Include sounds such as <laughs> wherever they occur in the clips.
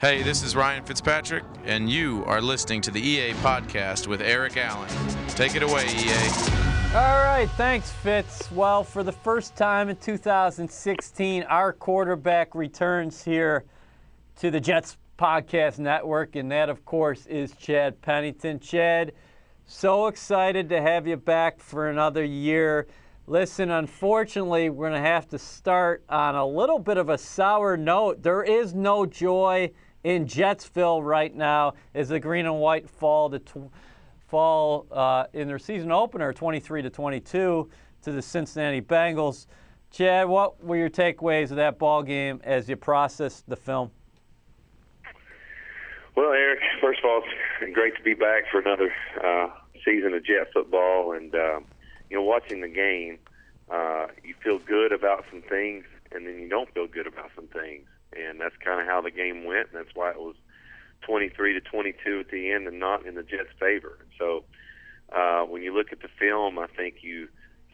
Hey, this is Ryan Fitzpatrick, and you are listening to the EA podcast with Eric Allen. Take it away, EA. All right, thanks, Fitz. Well, for the first time in 2016, our quarterback returns here to the Jets Podcast Network, and that, of course, is Chad Pennington. Chad, so excited to have you back for another year. Listen, unfortunately, we're going to have to start on a little bit of a sour note. There is no joy in Jetsville right now as the green and white fall to fall uh, in their season opener, 23 to 22, to the Cincinnati Bengals. Chad, what were your takeaways of that ball game as you processed the film? Well, Eric, first of all, it's great to be back for another uh, season of Jet football, and um, you know, watching the game, uh, you feel good about some things, and then you don't feel good about some things and that's kind of how the game went. And that's why it was 23 to 22 at the end, and not in the Jets' favor. So uh, when you look at the film, I think you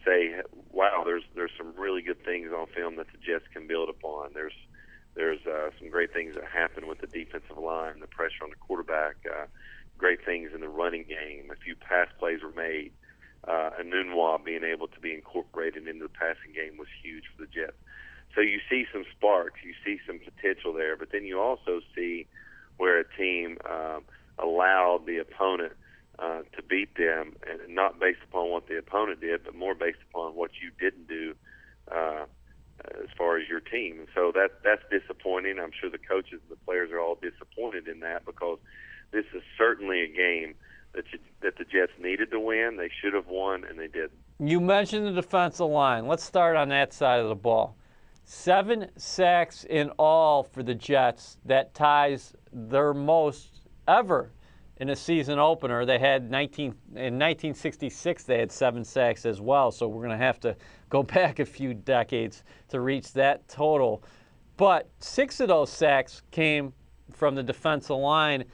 say, "Wow, there's there's some really good things on film that the Jets can build upon." There's there's uh, some great things that happen with the defensive line, the pressure on the quarterback, uh, great things in the running game. A few pass plays were made. Uh, Enunwa being able to be incorporated into the passing game was huge for the Jets. So you see some sparks, you see some potential there, but then you also see where a team um, allowed the opponent uh, to beat them, and not based upon what the opponent did, but more based upon what you didn't do uh, as far as your team. And so that that's disappointing. I'm sure the coaches and the players are all disappointed in that because this is certainly a game that you, that the Jets needed to win. They should have won, and they didn't. You mentioned the defensive line. Let's start on that side of the ball. Seven sacks in all for the Jets. That ties their most ever in a season opener. They had 19 in 1966. They had seven sacks as well. So we're going to have to go <laughs> back a few decades to reach that total. But six of those sacks came from the defensive line.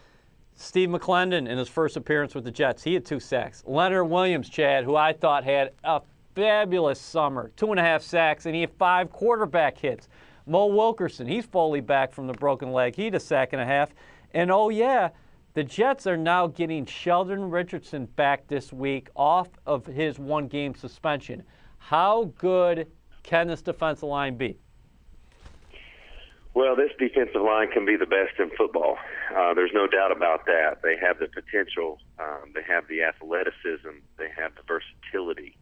Steve McLendon in his first appearance with the Jets, he had two sacks. Leonard Williams, Chad, who I thought had a fabulous summer. Two and a half sacks, and he had five quarterback hits. Mo Wilkerson, he's fully back from the broken leg. He had a sack and a half. And oh, yeah, the Jets are now getting Sheldon Richardson back this week off of his one game suspension. How good can this defensive line be? Well, this defensive line can be the best in football. Uh, there's no doubt about that. They have the potential, um, they have the athleticism, they have the versatility.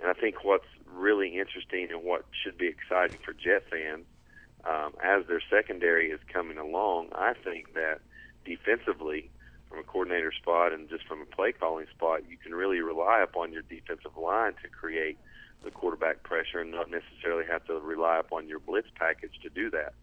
And I think what's really interesting and what should be exciting for Jet fans um, as their secondary is coming along, I think that defensively, from a coordinator spot and just from a play calling spot, you can really rely upon your defensive line to create the quarterback pressure and not necessarily have to rely upon your blitz package to do that,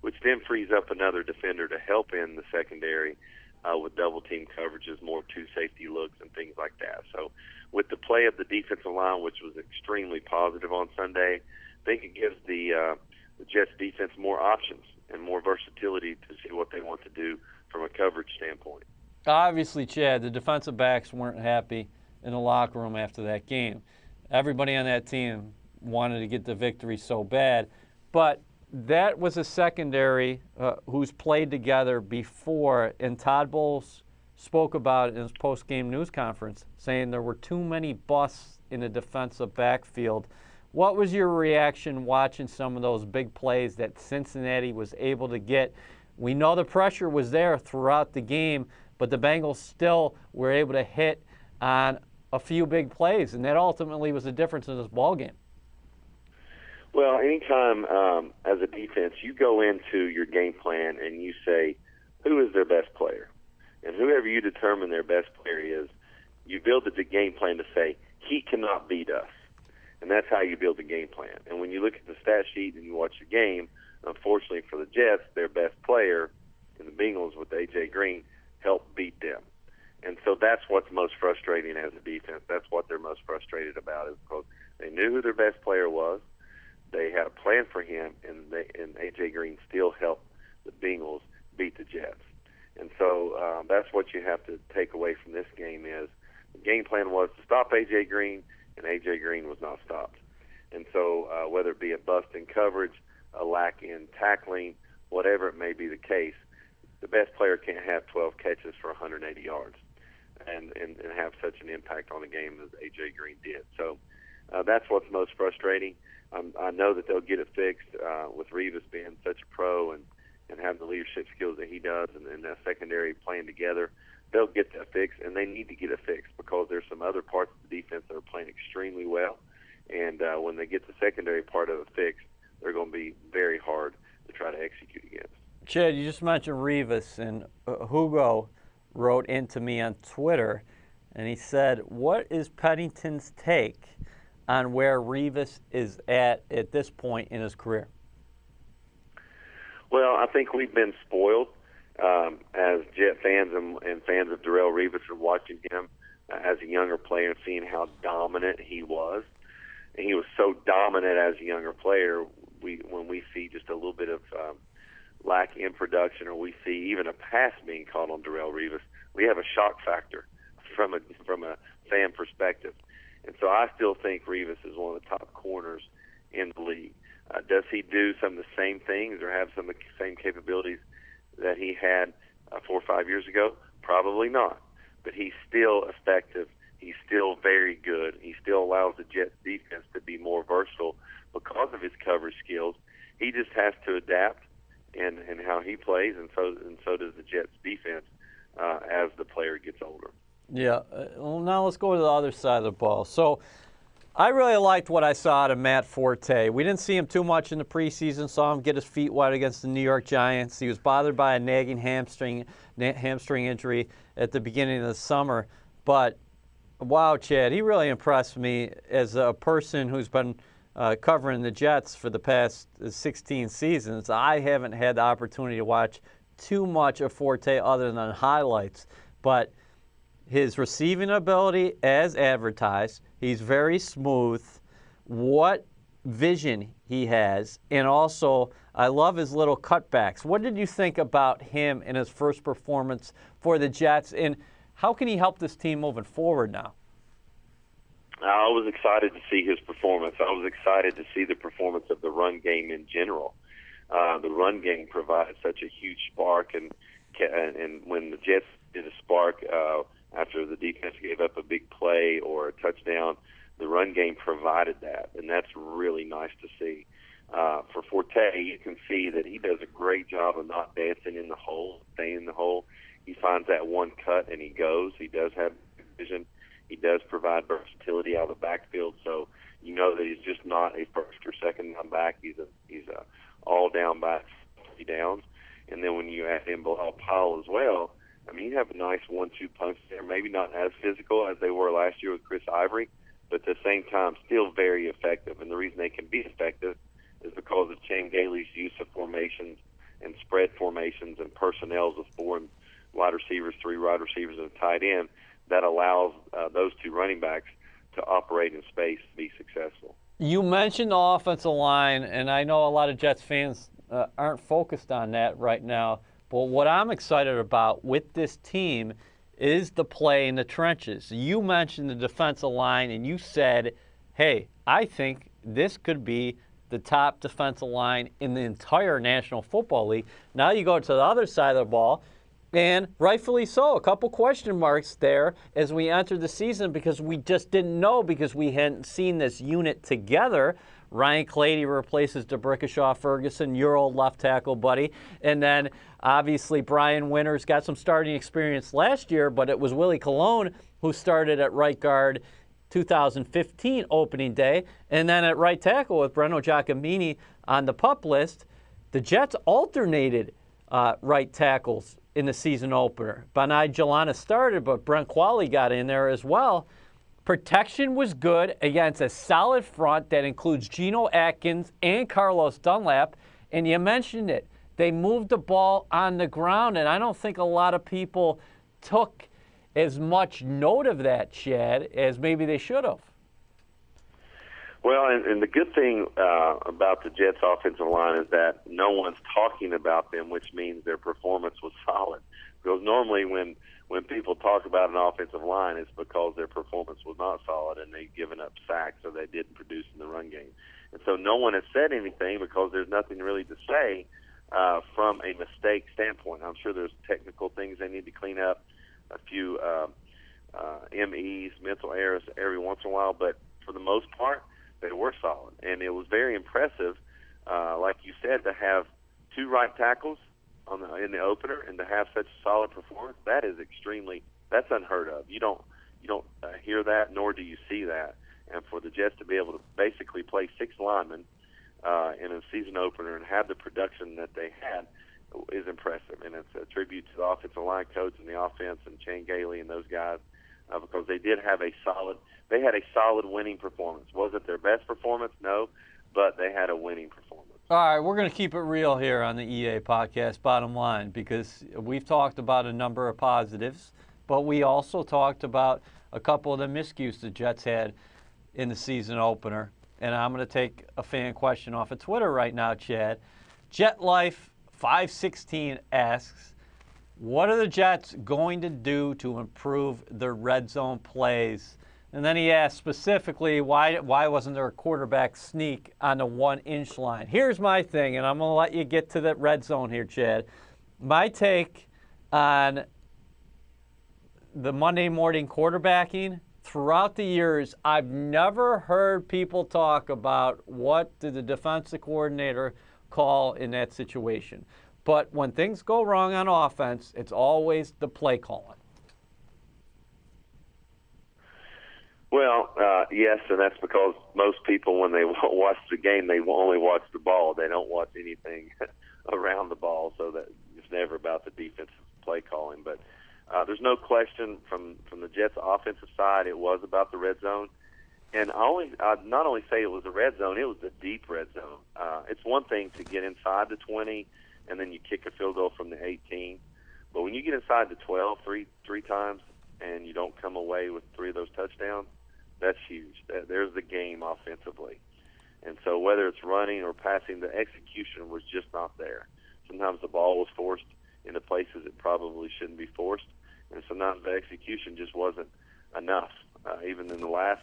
which then frees up another defender to help in the secondary uh, with double team coverages, more two safety looks, and things like that. So with the play of the defensive line, which was extremely positive on Sunday, I think it gives the uh, the Jets defense more options and more versatility to see what they want to do from a coverage standpoint. Obviously, Chad, the defensive backs weren't happy in the locker room after that game. Everybody on that team wanted to get the victory so bad, but that was a secondary uh, who's played together before, and Todd Bowles spoke about in his post-game news conference, saying there were too many busts in the defensive backfield. What was your reaction watching some of those big plays that Cincinnati was able to get? We know the pressure was there throughout the game, but the Bengals still were able to hit on a few big plays, and that ultimately was the difference in this ball game. Well, anytime um, as a defense you go into your game plan and you say, "Who is their best player?" And whoever you determine their best player is, you build the game plan to say, he cannot beat us. And that's how you build the game plan. And when you look at the stat sheet and you watch the game, unfortunately for the Jets, their best player in the Bengals with A.J. Green helped beat them. And so that's what's most frustrating as a defense. That's what they're most frustrated about is because they knew who their best player was. They had a plan for him, and, they, and A.J. Green still helped the Bengals beat the Jets. And so um, that's what you have to take away from this game is the game plan was to stop AJ Green, and AJ Green was not stopped. And so uh, whether it be a bust in coverage, a lack in tackling, whatever it may be the case, the best player can't have 12 catches for 180 yards and, and, and have such an impact on the game as AJ Green did. So uh, that's what's most frustrating. Um, I know that they'll get it fixed uh, with Revis being such a pro and, and having the leadership skills that he does and, and that secondary playing together. They'll get that fixed, and they need to get it fixed because there's some other parts of the defense that are playing extremely well. And uh, when they get the secondary part of it fixed, they're going to be very hard to try to execute against. Chad, you just mentioned Revis, and uh, Hugo wrote into me on Twitter, and he said, "What is Pennington's take on where Revis is at at this point in his career?" Well, I think we've been spoiled um, as Jet fans and, and fans of Darrelle Revis and watching him as a younger player and seeing how dominant he was. And he was so dominant as a younger player. We when we see just a little bit of um, lack in production, or we see even a pass being called on Darrelle Revis, we have a shock factor from a from a fan perspective. And so I still think Revis is one of the top corners in the league. Uh, does he do some of the same things or have some of the same capabilities that he had uh, four or five years ago? Probably not. But he's still effective. He's still very good. He still allows the Jets defense to be more versatile because of his coverage skills. He just has to adapt and and how he plays, and so and so does the Jets defense uh, as the player gets older. Yeah. Uh, well, now let's go to the other side of the ball. So. I really liked what I saw out of Matt Forte. We didn't see him too much in the preseason. Saw him get his feet wet against the New York Giants. He was bothered by a nagging hamstring hamstring injury at the beginning of the summer. But wow, Chad, he really impressed me as a person who's been uh, covering the Jets for the past 16 seasons. I haven't had the opportunity to watch too much of Forte other than highlights, but his receiving ability as advertised, he's very smooth. What vision he has, and also I love his little cutbacks. What did you think about him in his first performance for the Jets, and how can he help this team moving forward now? I was excited to see his performance. I was excited to see the performance of the run game in general. Uh, the run game provided such a huge spark, and and, when the Jets did a spark uh, after the defense gave up a big play or a touchdown, the run game provided that, and that's really nice to see. Uh, for Forte, you can see that he does a great job of not dancing in the hole, staying in the hole. He finds that one cut and he goes. He does have vision. He does provide versatility out of the backfield, so you know that he's just not a first or second down back. He's a he's a all down back, downs. And then when you add in Bilal Powell as well, you have a nice one-two punch there. Maybe not as physical as they were last year with Chris Ivory, but at the same time, still very effective. And the reason they can be effective is because of Chan Gailey's use of formations and spread formations and personnels of four wide receivers, three wide receivers, and a tight end that allows uh, those two running backs to operate in space to be successful. You mentioned the offensive line, and I know a lot of Jets fans uh, aren't focused on that right now. But what I'm excited about with this team is the play in the trenches. You mentioned the defensive line, and you said, hey, I think this could be the top defensive line in the entire National Football League. Now you go to the other side of the ball and rightfully so, a couple question marks there as we entered the season because we just didn't know because we hadn't seen this unit together. Ryan Clady replaces D'Brickashaw Ferguson, your old left tackle buddy. And then obviously Brian Winters got some starting experience last year, but it was Willie Colon who started at right guard 2015 opening day. And then at right tackle with Breno Giacomini on the pup list, the Jets alternated uh, right tackles in the season opener. Ben Ijalana started, but Brent Qvale got in there as well. Protection was good against a solid front that includes Geno Atkins and Carlos Dunlap. And you mentioned it. They moved the ball on the ground, and I don't think a lot of people took as much note of that, Chad, as maybe they should have. Well, and, and the good thing uh, about the Jets' offensive line is that no one's talking about them, which means their performance was solid. Because normally, when when people talk about an offensive line, it's because their performance was not solid and they've given up sacks or they didn't produce in the run game. And so, no one has said anything because there's nothing really to say uh, from a mistake standpoint. I'm sure there's technical things they need to clean up, a few uh, uh, MEs, mental errors every once in a while, but for the most part, they were solid. And it was very impressive, uh, like you said, to have two right tackles on the, in the opener and to have such a solid performance. That is extremely that's unheard of. You don't you don't uh, hear that, nor do you see that. And for the Jets to be able to basically play six linemen uh, in a season opener and have the production that they had is impressive, and it's a tribute to the offensive line coach and the offense and Chan Gailey and those guys uh, because they did have a solid. They had a solid winning performance. Was it their best performance? No, but they had a winning performance. All right, we're going to keep it real here on the EA podcast, bottom line, because we've talked about a number of positives, but we also talked about a couple of the miscues the Jets had in the season opener. And I'm going to take a fan question off of Twitter right now, Chad. JetLife516 asks, what are the Jets going to do to improve their red zone plays? And then he asked specifically, why, why wasn't there a quarterback sneak on the one inch line? Here's my thing, and I'm going to let you get to the red zone here, Chad. My take on the Monday morning quarterbacking throughout the years, I've never heard people talk about what did the defensive coordinator call in that situation. But when things go wrong on offense, it's always the play calling. Well, uh, yes, and that's because most people, when they <laughs> watch the game, they only watch the ball. They don't watch anything <laughs> around the ball, so that it's never about the defensive play calling. But uh, there's no question from from the Jets' offensive side, it was about the red zone. And I only, I'd not only say it was a red zone, it was a deep red zone. Uh, it's one thing to get inside the 20 and then you kick a field goal from the 18. But when you get inside the 12 three three times and you don't come away with three of those touchdowns, that's huge. There's the game offensively. And so whether it's running or passing, the execution was just not there. Sometimes the ball was forced into places it probably shouldn't be forced, and sometimes the execution just wasn't enough. Uh, even in the last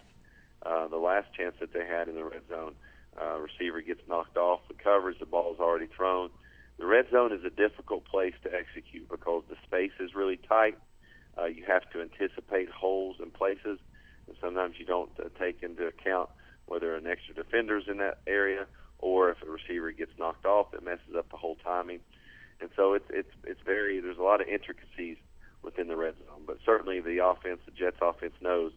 uh, the last chance that they had in the red zone, uh, receiver gets knocked off the coverage, the ball's already thrown the red zone is a difficult place to execute because the space is really tight. Uh, you have to anticipate holes and places, sometimes you don't uh, take into account whether an extra defender's in that area or if a receiver gets knocked off, it messes up the whole timing. And so it's it's it's very there's a lot of intricacies within the red zone, but certainly the offense, the Jets offense knows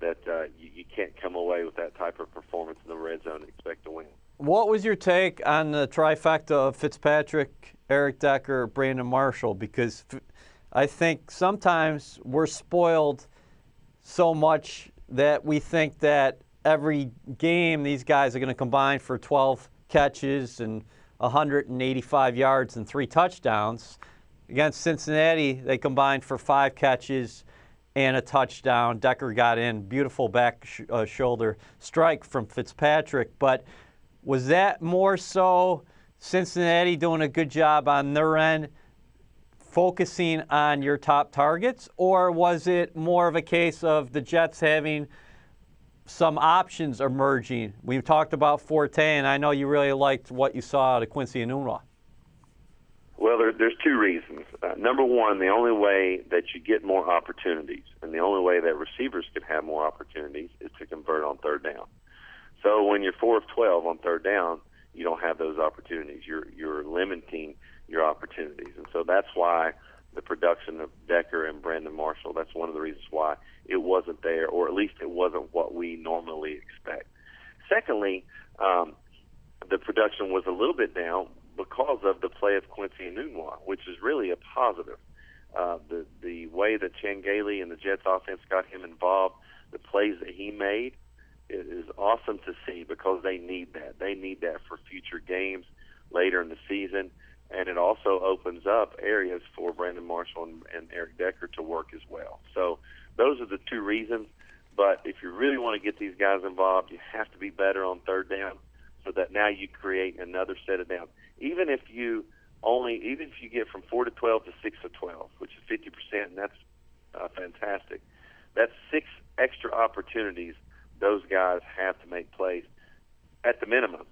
that uh, you, you can't come away with that type of performance in the red zone and expect to win. What was your take on the trifecta of Fitzpatrick, Eric Decker, Brandon Marshall? Because I think sometimes we're spoiled so much that we think that every game these guys are going to combine for 12 catches and 185 yards and three touchdowns. Against Cincinnati, they combined for five catches and a touchdown. Decker got in, beautiful back sh- uh, shoulder strike from Fitzpatrick, but was that more so Cincinnati doing a good job on their end, focusing on your top targets, or was it more of a case of the Jets having some options emerging? We've talked about Forte, and I know you really liked what you saw out of Quincy Enunwa. Well, there, there's two reasons. Uh, number one, the only way that you get more opportunities, and the only way that receivers can have more opportunities, is to convert on third down. So when you're four of twelve on third down, you don't have those opportunities. You're you're limiting your opportunities, and so that's why the production of Decker and Brandon Marshall. That's one of the reasons why it wasn't there, or at least it wasn't what we normally expect. Secondly, um, the production was a little bit down because of the play of Quincy Enunwa, which is really a positive. Uh, the the way that Chan Gailey and the Jets offense got him involved, the plays that he made, it is awesome to see because they need that. They need that for future games later in the season, and it also opens up areas for Brandon Marshall and, and Eric Decker to work as well. So those are the two reasons. But if you really want to get these guys involved, you have to be better on third down, so that now you create another set of downs. Even if you only, even if you get from four to twelve to six to twelve, which is fifty percent, and that's uh, fantastic. That's six extra opportunities those guys have to make plays at the minimum.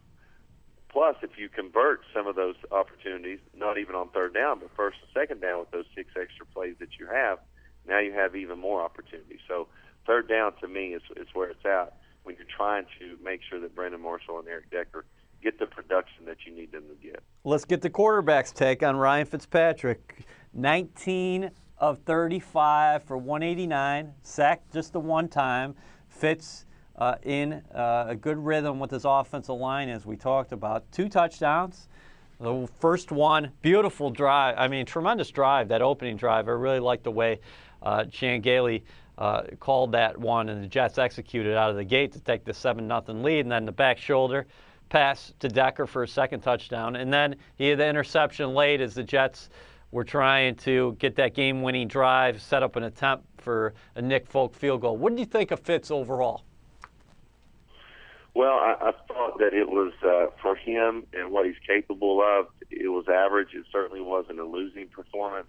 Plus, if you convert some of those opportunities, not even on third down, but first and second down with those six extra plays that you have, now you have even more opportunities. So third down to me is, is where it's at when you're trying to make sure that Brandon Marshall and Eric Decker get the production that you need them to get. Let's get the quarterback's take on Ryan Fitzpatrick. 19 of 35 for 189, sacked just the one time. Fitz uh, in uh, a good rhythm with his offensive line, as we talked about. Two touchdowns. The first one, beautiful drive. I mean, tremendous drive, that opening drive. I really like the way uh, Chan Gailey uh, called that one, and the Jets executed out of the gate to take the 7 0 lead. And then the back shoulder pass to Decker for a second touchdown. And then he had the interception late as the Jets were trying to get that game winning drive, set up an attempt for a Nick Folk field goal. What did you think of Fitz overall? Well, I, I thought that it was uh, for him and what he's capable of. It was average. It certainly wasn't a losing performance,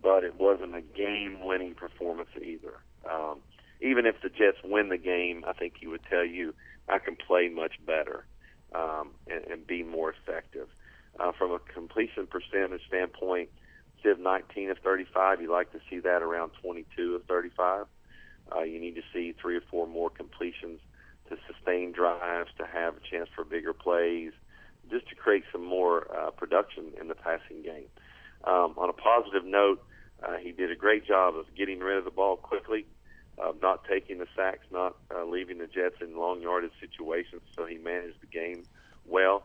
but it wasn't a game-winning performance either. Um, even if the Jets win the game, I think he would tell you I can play much better um, and, and be more effective. Uh, from a completion percentage standpoint, Civ 19 of 35, you like to see that around 22 of 35. Uh, you need to see three or four more completions to sustain drives, to have a chance for bigger plays, just to create some more uh, production in the passing game. Um, on a positive note, uh, he did a great job of getting rid of the ball quickly, uh, not taking the sacks, not uh, leaving the Jets in long yardage situations. So he managed the game well.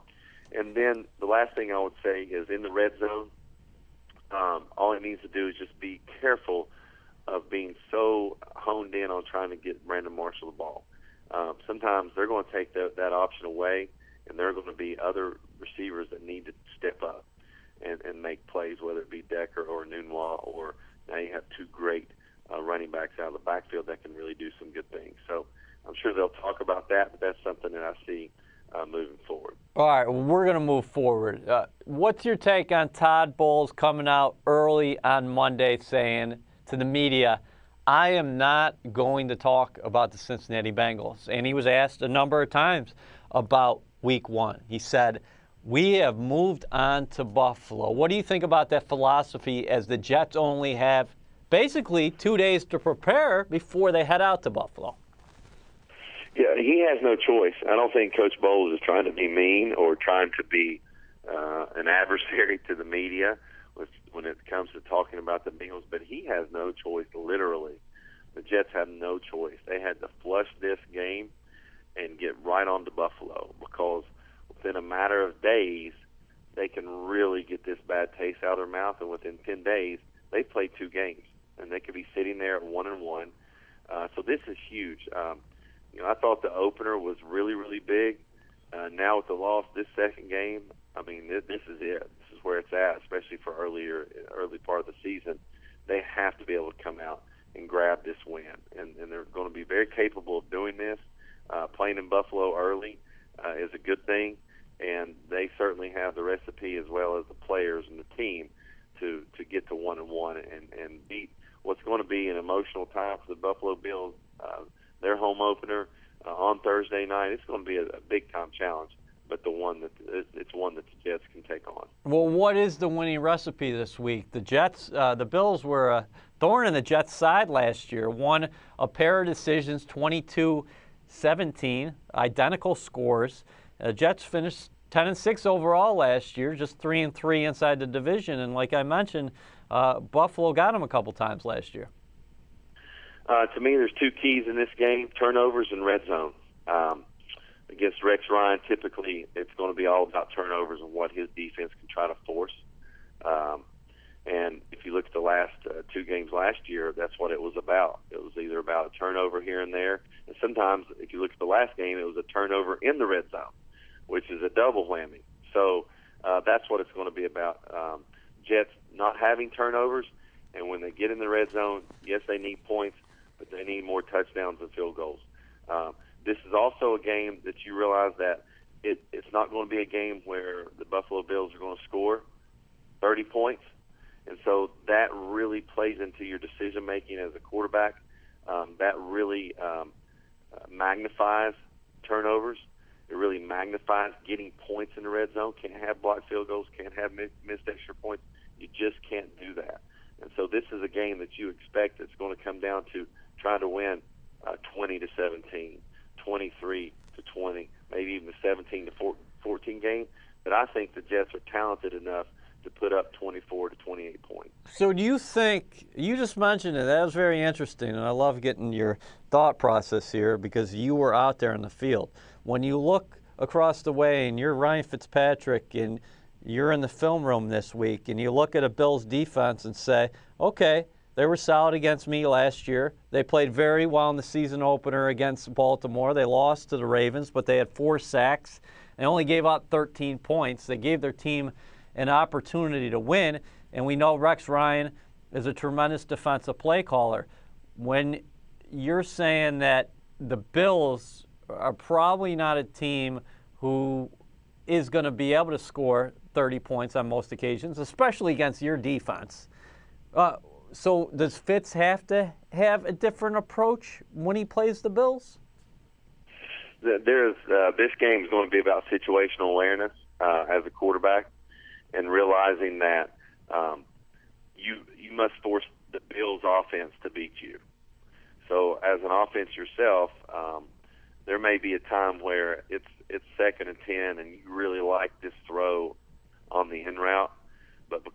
And then the last thing I would say is in the red zone, um, all he needs to do is just be careful of being so honed in on trying to get Brandon Marshall the ball. Um, sometimes they're going to take the, that option away, and there are going to be other receivers that need to step up and, and make plays, whether it be Decker or Nunwa, or now you have two great uh, running backs out of the backfield that can really do some good things. So I'm sure they'll talk about that, but that's something that I see uh, moving forward. All right, well, we're going to move forward. Uh, what's your take on Todd Bowles coming out early on Monday saying to the media, I am not going to talk about the Cincinnati Bengals? And he was asked a number of times about week one. He said, We have moved on to Buffalo. What do you think about that philosophy as the Jets only have basically two days to prepare before they head out to Buffalo? Yeah, he has no choice. I don't think Coach Bowles is trying to be mean or trying to be uh, an adversary <laughs> to the media when it comes to talking about the Bengals, but he has no choice, literally. The Jets have no choice. They had to flush this game and get right on to Buffalo because within a matter of days, they can really get this bad taste out of their mouth, and within 10 days, they played two games, and they could be sitting there at one and one. Uh, so this is huge. Um, you know, I thought the opener was really, really big. Uh, now with the loss, this second game, I mean, this, this is it. Where it's at, especially for earlier, early part of the season. They have to be able to come out and grab this win, and, and they're going to be very capable of doing this. Uh, playing in Buffalo early uh, is a good thing, and they certainly have the recipe as well as the players and the team to to get to one and one and and beat what's going to be an emotional time for the Buffalo Bills. Uh, their home opener uh, on Thursday night. It's going to be a, a big time challenge, but the one that it's one that the Jets can take on. Well, what is the winning recipe this week? The Jets, uh, the Bills were a thorn in the Jets' side last year. Won a pair of decisions, 22-17, identical scores. The Jets finished 10 and 6 overall last year, just 3 and 3 inside the division. And like I mentioned, uh, Buffalo got them a couple times last year. Uh, to me, there's two keys in this game: turnovers and red zone. Um, against Rex Ryan, typically it's going to be all about turnovers and what his defense can try to force. Um, and if you look at the last uh, two games last year, that's what it was about. It was either about a turnover here and there, and sometimes if you look at the last game, it was a turnover in the red zone, which is a double whammy. So uh, that's what it's going to be about. Um, Jets not having turnovers, and when they get in the red zone, yes, they need points, but they need more touchdowns and field goals. Um, this is also a game that you realize that it, it's not going to be a game where the Buffalo Bills are going to score 30 points. And so that really plays into your decision making as a quarterback. Um, that really um, uh, magnifies turnovers. It really magnifies getting points in the red zone. Can't have blocked field goals. Can't have missed extra points. You just can't do that. And so this is a game that you expect it's going to come down to trying to win uh, 20 to 17, 23 to 20, maybe even a 17 to 14 game. But I think the Jets are talented enough to put up 24 to 28 points. So do you think you just mentioned it? That was very interesting, and I love getting your thought process here because you were out there in the field. When you look across the way and you're Ryan Fitzpatrick and you're in the film room this week and you look at a Bills defense and say, okay, they were solid against me last year. They played very well in the season opener against Baltimore. They lost to the Ravens, but they had four sacks. They only gave up 13 points. They gave their team an opportunity to win, and we know Rex Ryan is a tremendous defensive play caller. When you're saying that the Bills are probably not a team who is going to be able to score 30 points on most occasions, especially against your defense. Uh, so does Fitz have to have a different approach when he plays the Bills? There's uh, this game is going to be about situational awareness uh, as a quarterback, and realizing that um, you you must force the Bills' offense to beat you. So as an offense yourself, um, there may be a time where it's it's second and ten, and you really like this throw on the in route,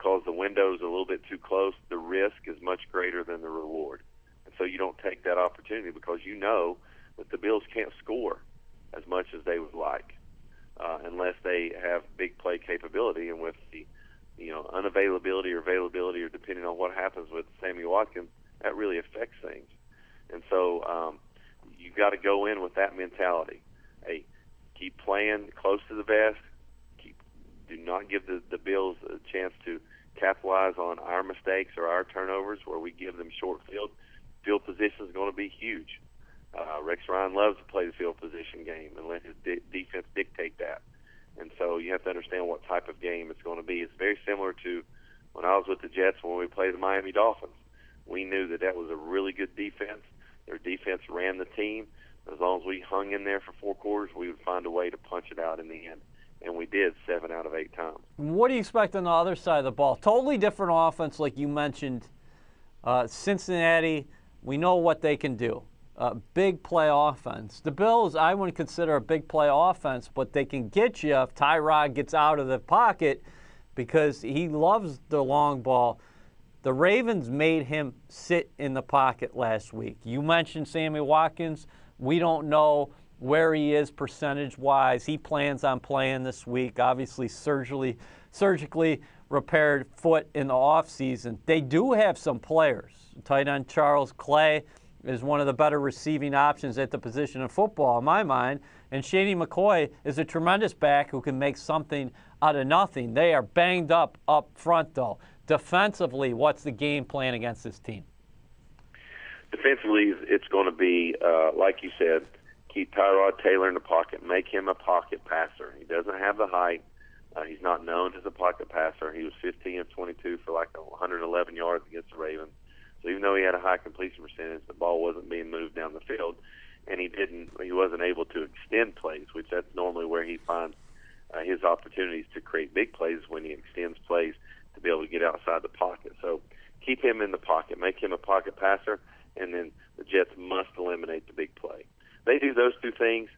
because the window is a little bit too close, the risk is much greater than the reward. And so you don't take that opportunity because you know that the Bills can't score as much as they would like uh, unless they have big play capability. And with the you know unavailability or availability, or depending on what happens with Sammy Watkins, that really affects things. And so um, you've got to go in with that mentality. Hey, keep playing close to the vest, Keep do not give the, the Bills a chance to capitalize on our mistakes or our turnovers where we give them short field. Field position is going to be huge. Uh, Rex Ryan loves to play the field position game and let his de- defense dictate that. And so you have to understand what type of game it's going to be. It's very similar to when I was with the Jets when we played the Miami Dolphins. We knew that that was a really good defense. Their defense ran the team. As long as we hung in there for four quarters, we would find a way to punch it out in the end and we did seven out of eight times. What do you expect on the other side of the ball? Totally different offense, like you mentioned. Uh, Cincinnati, we know what they can do. Uh, big play offense. The Bills, I wouldn't consider a big play offense, but they can get you if Tyrod gets out of the pocket because he loves the long ball. The Ravens made him sit in the pocket last week. You mentioned Sammy Watkins. We don't know where he is percentage wise. He plans on playing this week. Obviously, surgically, surgically repaired foot in the offseason. They do have some players. Tight end Charles Clay is one of the better receiving options at the position of football, in my mind. And Shady McCoy is a tremendous back who can make something out of nothing. They are banged up up front, though. Defensively, what's the game plan against this team? Defensively, it's going to be, uh, like you said, keep Tyrod Taylor in the pocket, make him a pocket passer. He doesn't have the height. Uh, he's not known as a pocket passer. He was 15 of 22 for like 111 yards against the Ravens. So even though he had a high completion percentage, the ball wasn't being moved down the field, and he didn't. He wasn't able to extend plays, which that's normally where he finds uh, his opportunities to create big plays when he extends plays to be able to get outside the pocket. So keep him in the pocket, make him a pocket passer, and then the Jets must eliminate the big play they do those two things,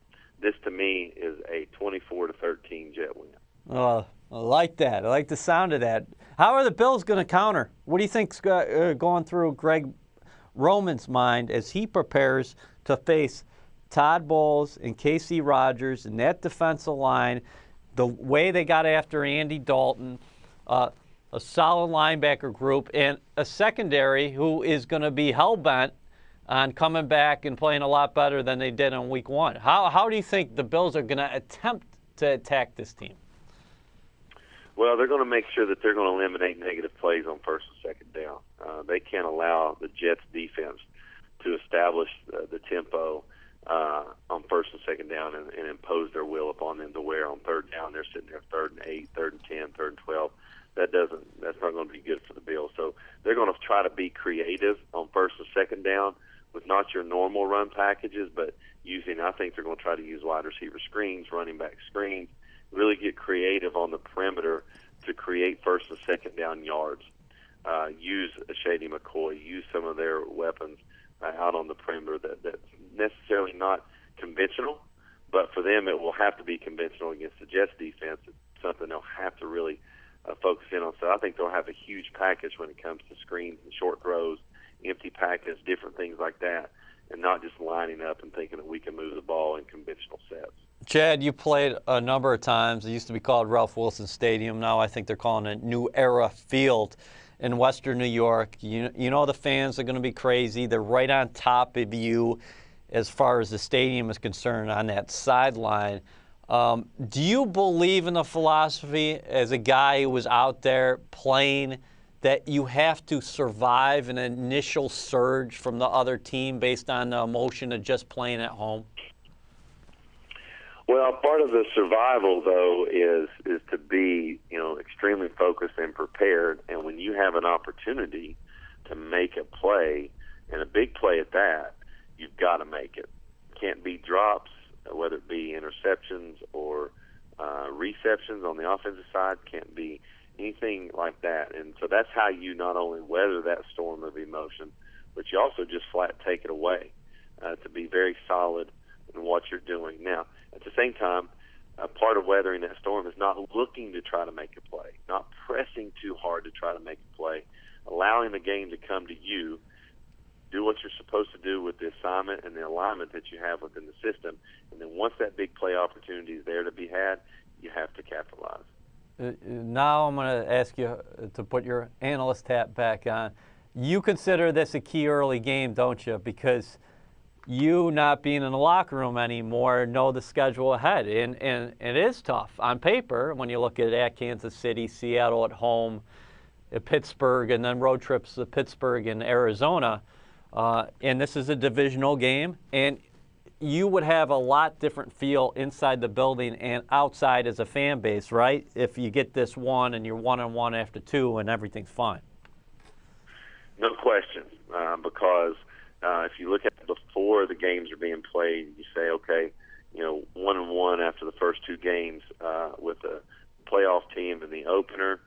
this to me is a 24 to 13 Jet win. Oh, I like that. I like the sound of that. How are the Bills going to counter? What do you think's uh, going through Greg Roman's mind as he prepares to face Todd Bowles and Kacy Rodgers and that defensive line? The way they got after Andy Dalton, uh, a solid linebacker group, and a secondary who is going to be hell bent on coming back and playing a lot better than they did in week one. How, how do you think the Bills are going to attempt to attack this team? Well, they're going to make sure that they're going to eliminate negative plays on first and second down. Uh, they can't allow the Jets defense to establish uh, the tempo uh, on first and second down and, and impose their will upon them to where on third down they're sitting there third and eight, third and ten, third and twelve. That doesn't. That's not going to be good for the Bills. So they're going to try to be creative on first and second down with not your normal run packages, but using. I think they're going to try to use wide receiver screens, running back screens, really get creative on the perimeter to create first and second down yards. Uh, use Shady McCoy, use some of their weapons uh, out on the perimeter that that's necessarily not conventional, but for them it will have to be conventional against the Jets defense. It's something they'll have to really uh, focus in on. So I think they'll have a huge package when it comes to screens and short throws, empty packets, different things like that, and not just lining up and thinking that we can move the ball in conventional sets. Chad, you played a number of times. It used to be called Ralph Wilson Stadium. Now I think they're calling it New Era Field in Western New York. You, you know the fans are going to be crazy. They're right on top of you as far as the stadium is concerned on that sideline. Um, do you believe in the philosophy as a guy who was out there playing that you have to survive an initial surge from the other team based on the emotion of just playing at home? Well, part of the survival though is is to be you know extremely focused and prepared, and when you have an opportunity to make a play and a big play at that, you've got to make it. Can't be drops, whether it be interceptions or uh, receptions on the offensive side. Can't be anything like that, and so that's how you not only weather that storm of emotion, but you also just flat take it away uh, to be very solid in what you're doing now at the same time, a part of weathering that storm is not looking to try to make a play, not pressing too hard to try to make a play, allowing the game to come to you. Do what you're supposed to do with the assignment and the alignment that you have within the system, and then once that big play opportunity is there to be had, you have to capitalize. Uh, now I'm going to ask you to put your analyst hat back on. You consider this a key early game, don't you? Because you not being in the locker room anymore know the schedule ahead. And, and, and it is tough on paper when you look at, it at Kansas City, Seattle at home, at Pittsburgh, and then road trips to Pittsburgh and Arizona. Uh, and this is a divisional game. And you would have a lot different feel inside the building and outside as a fan base, right? If you get this one and you're one on one after two and everything's fine. No question, uh, because uh, if you look at before the games are being played, you say, okay, you know, one and one after the first two games uh, with a playoff team in the opener,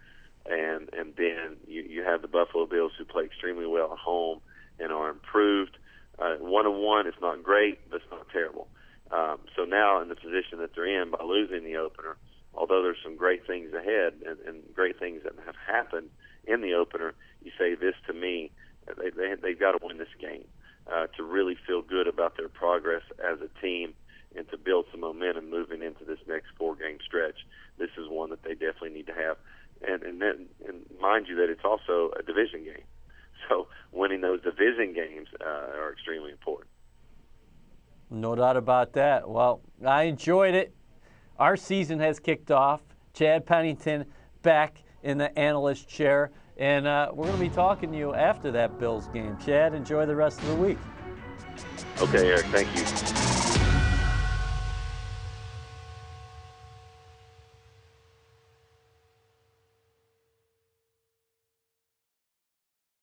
and and then you, you have the Buffalo Bills who play extremely well at home and are improved. Uh, one and one is not great, but it's not terrible. Um, so now in the position that they're in by losing the opener, although there's some great things ahead and, and great things that have happened in the opener, you say this to me, they, they, they've got to win this game uh, to really feel good about their progress as a team and to build some momentum moving into this next four game stretch. This is one that they definitely need to have. And and then and mind you that it's also a division game. <laughs> So winning those division games uh, are extremely important. No doubt about that. Well, I enjoyed it. Our season has kicked off. Chad Pennington back in the analyst chair. And uh, we're going to be talking to you after that Bills game. Chad, enjoy the rest of the week. Okay, Eric. Thank you.